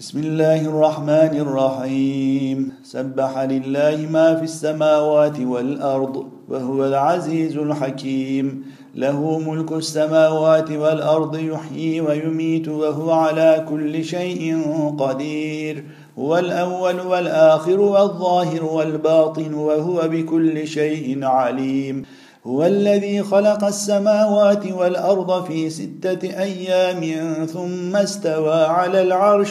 بسم الله الرحمن الرحيم. سبح لله ما في السماوات والأرض وهو العزيز الحكيم. له ملك السماوات والأرض يحيي ويميت وهو على كل شيء قدير. هو الأول والآخر والظاهر والباطن وهو بكل شيء عليم. هو الذي خلق السماوات والأرض في ستة أيام ثم استوى على العرش.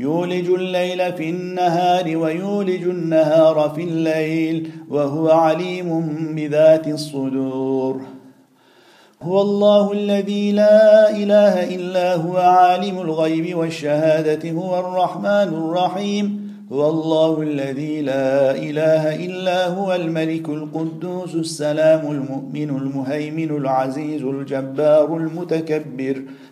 يولج الليل في النهار ويولج النهار في الليل وهو عليم بذات الصدور. هو الله الذي لا إله إلا هو عالم الغيب والشهادة هو الرحمن الرحيم. هو الله الذي لا إله إلا هو الملك القدوس السلام المؤمن المهيمن العزيز الجبار المتكبر.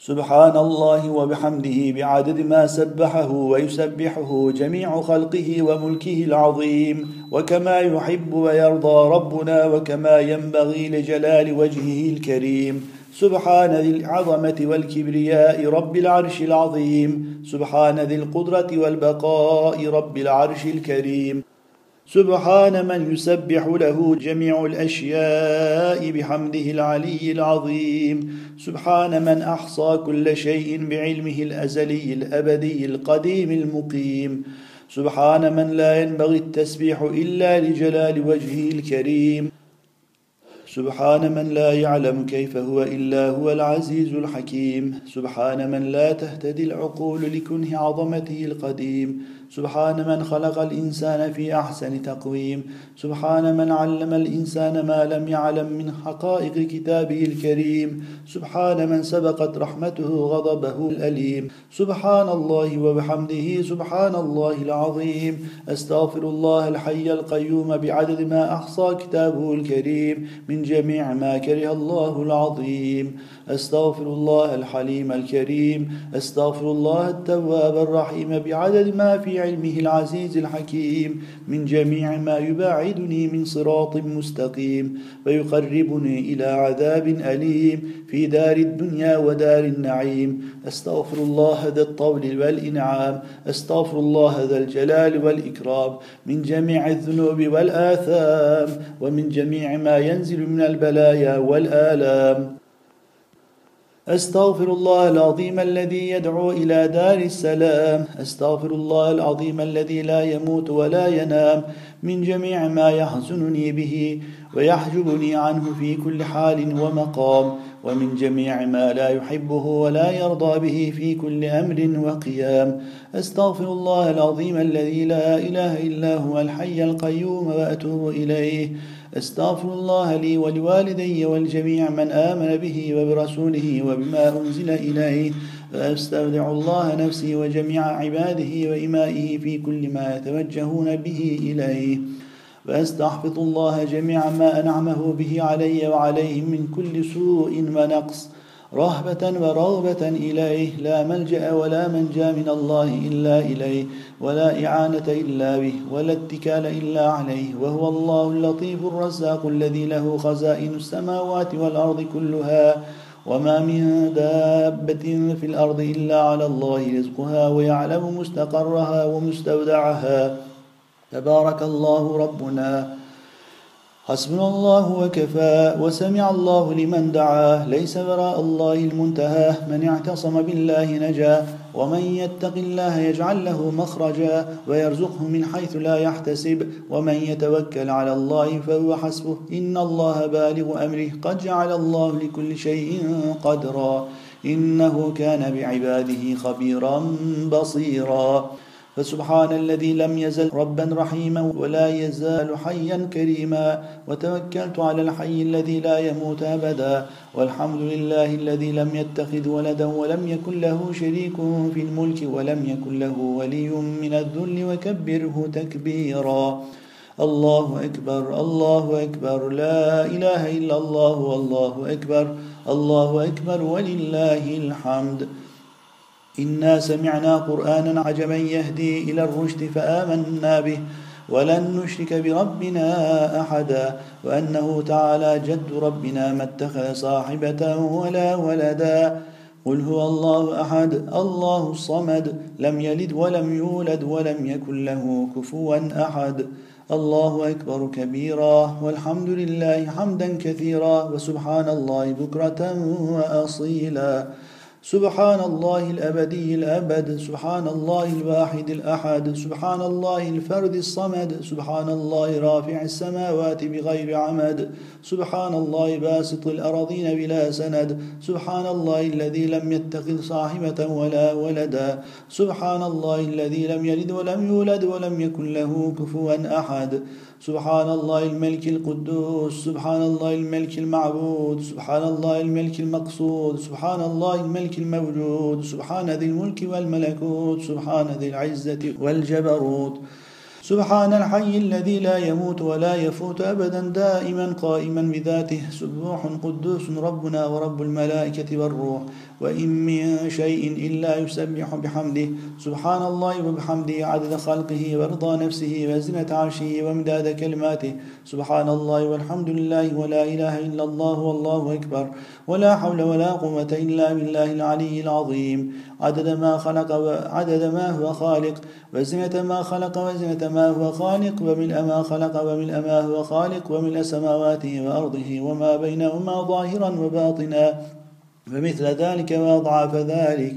سبحان الله وبحمده بعدد ما سبحه ويسبحه جميع خلقه وملكه العظيم وكما يحب ويرضى ربنا وكما ينبغي لجلال وجهه الكريم. سبحان ذي العظمة والكبرياء رب العرش العظيم. سبحان ذي القدرة والبقاء رب العرش الكريم. سبحان من يسبح له جميع الأشياء بحمده العلي العظيم. سبحان من أحصى كل شيء بعلمه الأزلي الأبدي القديم المقيم. سبحان من لا ينبغي التسبيح إلا لجلال وجهه الكريم. سبحان من لا يعلم كيف هو إلا هو العزيز الحكيم. سبحان من لا تهتدي العقول لكنه عظمته القديم. سبحان من خلق الإنسان في أحسن تقويم. سبحان من علم الإنسان ما لم يعلم من حقائق كتابه الكريم. سبحان من سبقت رحمته غضبه الأليم. سبحان الله وبحمده سبحان الله العظيم. أستغفر الله الحي القيوم بعدد ما أحصى كتابه الكريم. من جميع ما كره الله العظيم. أستغفر الله الحليم الكريم. أستغفر الله التواب الرحيم بعدد ما في علمه العزيز الحكيم من جميع ما يباعدني من صراط مستقيم ويقربني إلى عذاب أليم في دار الدنيا ودار النعيم. أستغفر الله ذا الطول والإنعام أستغفر الله ذا الجلال والإكرام. من جميع الذنوب والآثام ومن جميع ما ينزل من البلايا والآلام. أستغفر الله العظيم الذي يدعو إلى دار السلام. أستغفر الله العظيم الذي لا يموت ولا ينام من جميع ما يحزنني به ويحجبني عنه في كل حال ومقام ومن جميع ما لا يحبه ولا يرضى به في كل أمر وقيام. أستغفر الله العظيم الذي لا إله إلا هو الحي القيوم وأتوب إليه. استغفر الله لي ولوالدي والجميع من آمن به وبرسوله وبما أنزل إليه فأستودع الله نفسي وجميع عباده وإمائه في كل ما يتوجهون به إليه وأستحفظ الله جميع ما أنعمه به علي وعليهم من كل سوء ونقص. رهبة ورغبة إليه لا ملجأ ولا منجا من الله إلا إليه ولا إعانة إلا به ولا اتكال إلا عليه وهو الله اللطيف الرزاق الذي له خزائن السماوات والأرض كلها وما من دابة في الأرض إلا على الله رزقها ويعلم مستقرها ومستودعها. تبارك الله ربنا. حسبنا الله وكفى وسمع الله لمن دعاه ليس وراء الله المنتهى. من اعتصم بالله نجا. ومن يتق الله يجعل له مخرجا ويرزقه من حيث لا يحتسب. ومن يتوكل على الله فهو حسبه. إن الله بالغ أمره. قد جعل الله لكل شيء قدرا. إنه كان بعباده خبيرا بصيرا. فسبحان الذي لم يزل ربا رحيما ولا يزال حيا كريما. وتوكلت على الحي الذي لا يموت أبدا. والحمد لله الذي لم يتخذ ولدا ولم يكن له شريك في الملك ولم يكن له ولي من الذل وكبره تكبيرا. الله أكبر الله أكبر لا إله إلا الله والله أكبر الله أكبر ولله الحمد. إنا سمعنا قرآنا عجبا يهدي إلى الرشد فآمنا به ولن نشرك بربنا أحدا وأنه تعالى جد ربنا ما اتخذ صاحبة ولا ولدا. قل هو الله أحد الله الصمد لم يلد ولم يولد ولم يكن له كفوا أحد. الله أكبر كبيرا والحمد لله حمدا كثيرا وسبحان الله بكرة وأصيلا. سبحان الله الأبدي الأبد سبحان الله الواحد الأحد سبحان الله الفرد الصمد سبحان الله رافع السماوات بغير عمد سبحان الله باسط الأراضين بلا سند سبحان الله الذي لم يتخذ صاحبة ولا ولدا سبحان الله الذي لم يلد ولم يولد ولم يكن له كفوا أحد. سبحان الله الملك القدوس سبحان الله الملك المعبود سبحان الله الملك المقصود سبحان الله الملك الموجود سبحان ذي الملك والملكوت سبحان ذي العزة والجبروت. سبحان الحي الذي لا يموت ولا يفوت أبدا دائما قائما بذاته. سبوح قدوس ربنا ورب الملائكة والروح. وإن من شيء إلا يسبح بحمده. سبحان الله وبحمده عدد خلقه ورضا نفسه وزنة عرشه ومداد كلماته. سبحان الله والحمد لله ولا إله إلا الله والله أكبر. ولا حول ولا قوة إلا بالله العلي العظيم. عدد ما خلق وعدد ما هو خالق. وزنة ما خلق وزنة ما هو خالق وملء ما خلق وملء ما هو خالق وملء سماواته وأرضه وما بينهما ظاهرا وباطنا فمثل ذلك وأضعاف ذلك.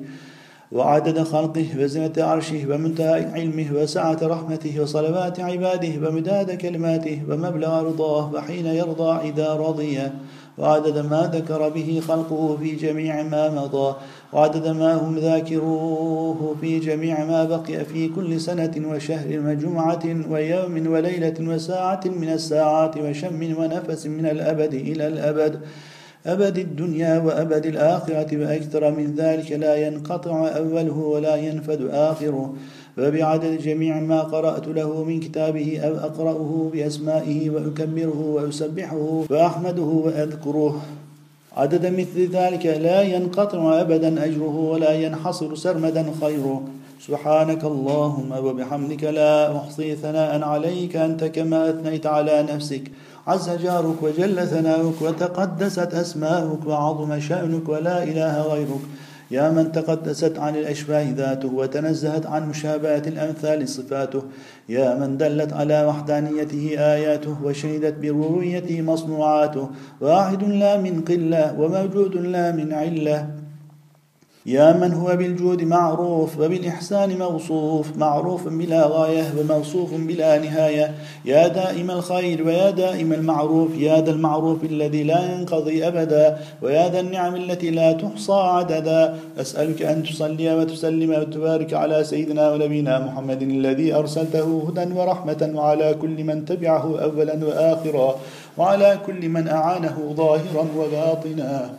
وعدد خلقه وزنة عرشه ومنتهى علمه وسعة رحمته وصلوات عباده ومداد كلماته ومبلغ رضاه وحين يرضى إذا رضي. وعدد ما ذكر به خلقه في جميع ما مضى. وعدد ما هم ذاكروه في جميع ما بقي في كل سنة وشهر وجمعة ويوم وليلة وساعة من الساعات وشم ونفس من الأبد إلى الأبد. أبد الدنيا وأبد الآخرة وأكثر من ذلك لا ينقطع أوله ولا ينفد آخره. وبعدد جميع ما قرأت له من كتابه أو أقرأه بأسمائه وأكبره وأسبحه وأحمده وأذكره. عدد مثل ذلك لا ينقطع أبدا أجره ولا ينحصر سرمدا خيره. سبحانك اللهم وبحمدك لا أحصي ثناء عليك أنت كما أثنيت على نفسك. عز جارك وجل ثناؤك وتقدست أسماؤك وعظم شأنك ولا إله غيرك. يا من تقدست عن الأشباه ذاته وتنزهت عن مشابهة الأمثال صفاته. يا من دلت على وحدانيته آياته وشهدت بربوبيته مصنوعاته. واحد لا من قلة وموجود لا من علة. يا من هو بالجود معروف وبالإحسان موصوف معروف بلا غاية وموصوف بلا نهاية. يا دائم الخير ويا دائم المعروف يا ذا المعروف الذي لا ينقضي أبدا ويا ذا النعم التي لا تحصى عددا. أسألك أن تصلي وتسلم وتبارك على سيدنا ونبينا محمد الذي أرسلته هدى ورحمة وعلى كل من تبعه أولا وآخرا وعلى كل من أعانه ظاهرا وباطنا.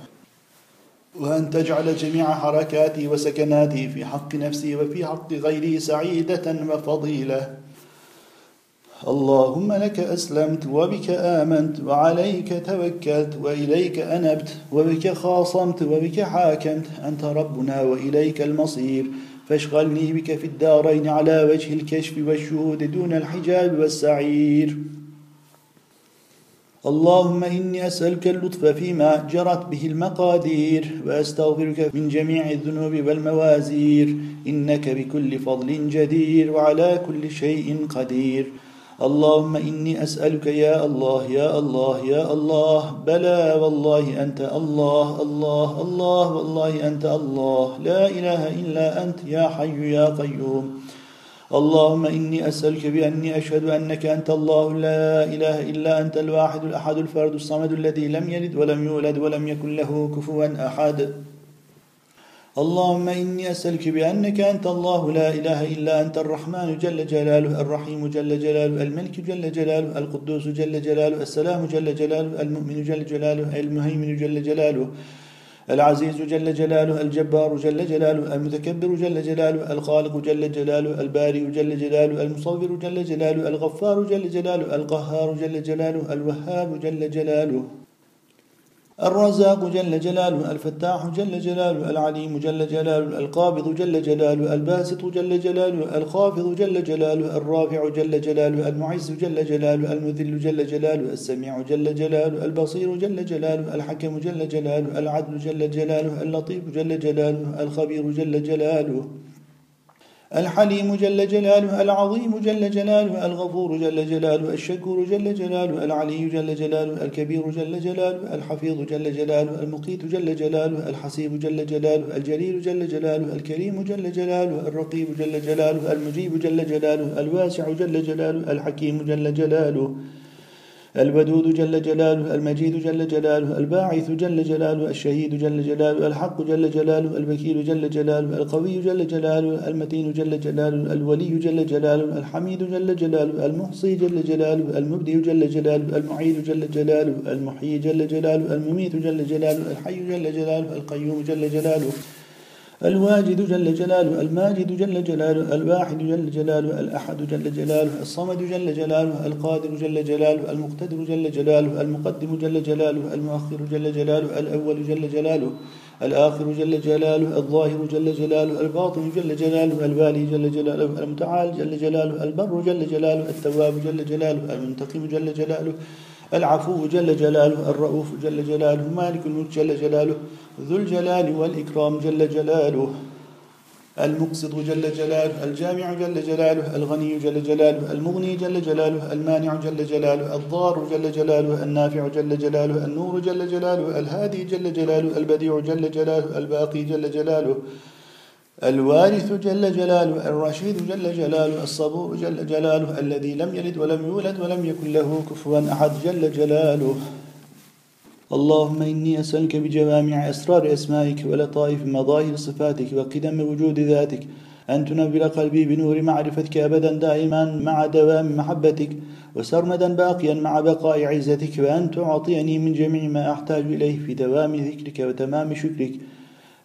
وأن تجعل جميع حركاتي وسكناتي في حق نفسي وفي حق غيري سعيدة وفضيلة. اللهم لك أسلمت وبك آمنت وعليك توكلت وإليك أنبت وبك خاصمت وبك حاكمت. أنت ربنا وإليك المصير. فاشغلني بك في الدارين على وجه الكشف والشهود دون الحجاب والسعير. اللهم إني أسألك اللطف فيما جرت به المقادير وأستغفرك من جميع الذنوب والموازير. إنك بكل فضل جدير وعلى كل شيء قدير. اللهم إني أسألك يا الله يا الله يا الله. بلى والله أنت الله الله الله والله أنت الله. لا إله إلا أنت يا حي يا قيوم. اللهم إني أسألك بأني أشهد أنك أنت الله لا إله إلا أنت الواحد الأحد الفرد الصمد الذي لم يلد ولم يولد ولم يكن له كفوا أحد. اللهم إني أسألك بأنك أنت الله لا إله إلا أنت الرحمن جل جلاله الرحيم جل جلاله الملك جل جلاله القدوس جل جلاله السلام جل جلاله المؤمن جل جلاله المهيمن جل جلاله. العزيز جل جلاله الجبار جل جلاله المتكبر جل جلاله الخالق جل جلاله البارئ جل جلاله المصور جل جلاله الغفار جل جلاله القهار جل جلاله الوهاب جل جلاله. الرزاق جل جلاله الفتاح جل جلاله العليم جل جلاله القابض جل جلاله الباسط جل جلاله الخافض جل جلاله الرافع جل جلاله المعز جل جلاله المذل جل جلاله السميع جل جلاله البصير جل جلاله الحكم جل جلاله العدل جل جلاله اللطيف جل جلاله الخبير جل جلاله الحليم جل جلاله العظيم جل جلاله الغفور جل جلاله الشكور جل جلاله العلي جل جلاله الكبير جل جلاله الحفيظ جل جلاله المقيت جل جلاله الحسيب جل جلاله الجليل جل جلاله الكريم جل جلاله الرقيب جل جلاله المجيب جل جلاله الواسع جل جلاله الحكيم جل جلاله الودود جل جلاله المجيد جل جلاله الباعث جل جلاله الشهيد جل جلاله الحق جل جلاله الوكيل جل جلاله القوي جل جلاله المتين جل جلاله الولي جل جلاله الحميد جل جلاله المحصي جل جلاله المبدئ جل جلاله المعيد جل جلاله المحيي جل جلاله المميت جل جلاله الحي جل جلاله القيوم جل جلاله الواجد جل جلاله الماجد جل جلاله الواحد جل جلاله الأحد جل جلاله الصمد جل جلاله القادر جل جلاله المقتدر جل جلاله المقدم جل جلاله المؤخر جل جلاله الأول جل جلاله الآخر جل جلاله الظاهر جل جلاله الباطن جل جلاله الوالي جل جلاله المتعال جل جلاله البر جل جلاله التواب جل جلاله المنتقم جل جلاله العفو جل جلاله الرؤوف جل جلاله مالك الملك جل جلاله ذو الجلال والإكرام جل جلاله المقسط جل جلاله الجامع جل جلاله الغني جل جلاله المغني جل جلاله المانع جل جلاله الضار جل جلاله النافع جل جلاله النور جل جلاله الهادي جل جلاله البديع جل جلاله الباقي جل جلاله الوارث جل جلاله الرشيد جل جلاله الصبور جل جلاله الذي لم يلد ولم يولد ولم يكن له كفوا أحد جل جلاله اللهم إني أسألك بجوامع أسرار أسمائك ولطائف مظاهر صفاتك وقدم وجود ذاتك أن تنور قلبي بنور معرفتك أبدا دائما مع دوام محبتك وسرمدا باقيا مع بقاء عزتك وأن تعطيني من جميع ما أحتاج إليه في دوام ذكرك وتمام شكرك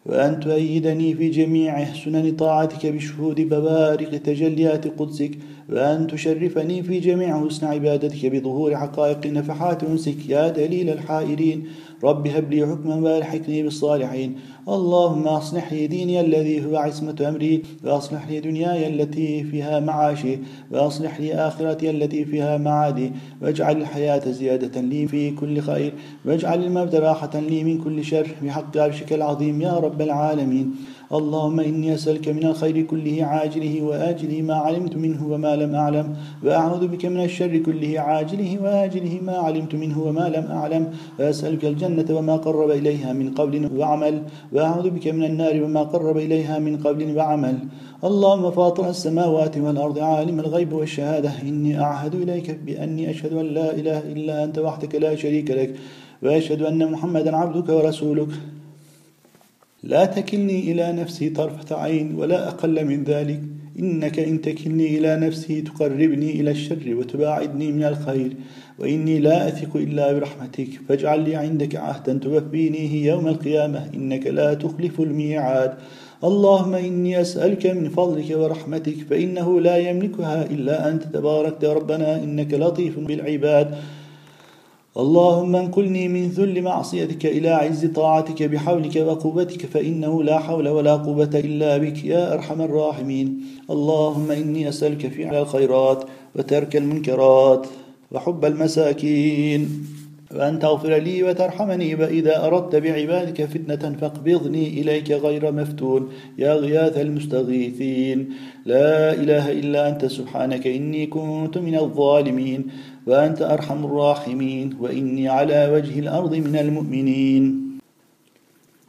وأن تؤيدني في جميع سنن طاعتك بشهود بوارق تجليات قدسك وأن تشرفني في جميع حسن عبادتك بظهور حقائق نفحات أنسك يا دليل الحائرين رب هب لي حكما وألحقني بالصالحين. اللهم أصلح لي ديني الذي هو عصمة أمري وأصلح لي دنياي التي فيها معاشي وأصلح لي آخرتي التي فيها معادي. واجعل الحياة زيادة لي في كل خير واجعل الموت راحة لي من كل شر. بحق عرشك العظيم يا رب العالمين. اللهم إني أسألك من الخير كله عاجله وآجله ما علمت منه وما لم أعلم وأعوذ بك من الشر كله عاجله وآجله ما علمت منه وما لم أعلم وأسألك الجنة وما قرب إليها من قول وعمل وأعوذ بك من النار وما قرب إليها من قول وعمل. اللهم فاطر السماوات والأرض عالم الغيب والشهادة إني أعهد إليك بأني أشهد أن لا إله إلا أنت وحدك لا شريك لك وأشهد أن محمدا عبدك ورسولك. لا تكلني إلى نفسي طرفة عين ولا أقل من ذلك. إنك إن تكلني إلى نفسي تقربني إلى الشر وتباعدني من الخير. وإني لا أثق إلا برحمتك. فاجعل لي عندك عهدا توفينيه يوم القيامة. إنك لا تخلف الميعاد. اللهم إني أسألك من فضلك ورحمتك فإنه لا يملكها إلا أنت. تبارك ربنا إنك لطيف بالعباد. اللهم انقلني من ذل معصيتك إلى عز طاعتك بحولك وقوتك فإنه لا حول ولا قوة إلا بك يا أرحم الراحمين. اللهم إني أسألك فعل الخيرات وترك المنكرات وحب المساكين وأن تغفر لي وترحمني وإذا أردت بعبادك فتنة فاقبضني إليك غير مفتون. يا غياث المستغيثين لا إله إلا أنت سبحانك إني كنت من الظالمين. وأنت أرحم الراحمين وإني على وجه الأرض من المؤمنين.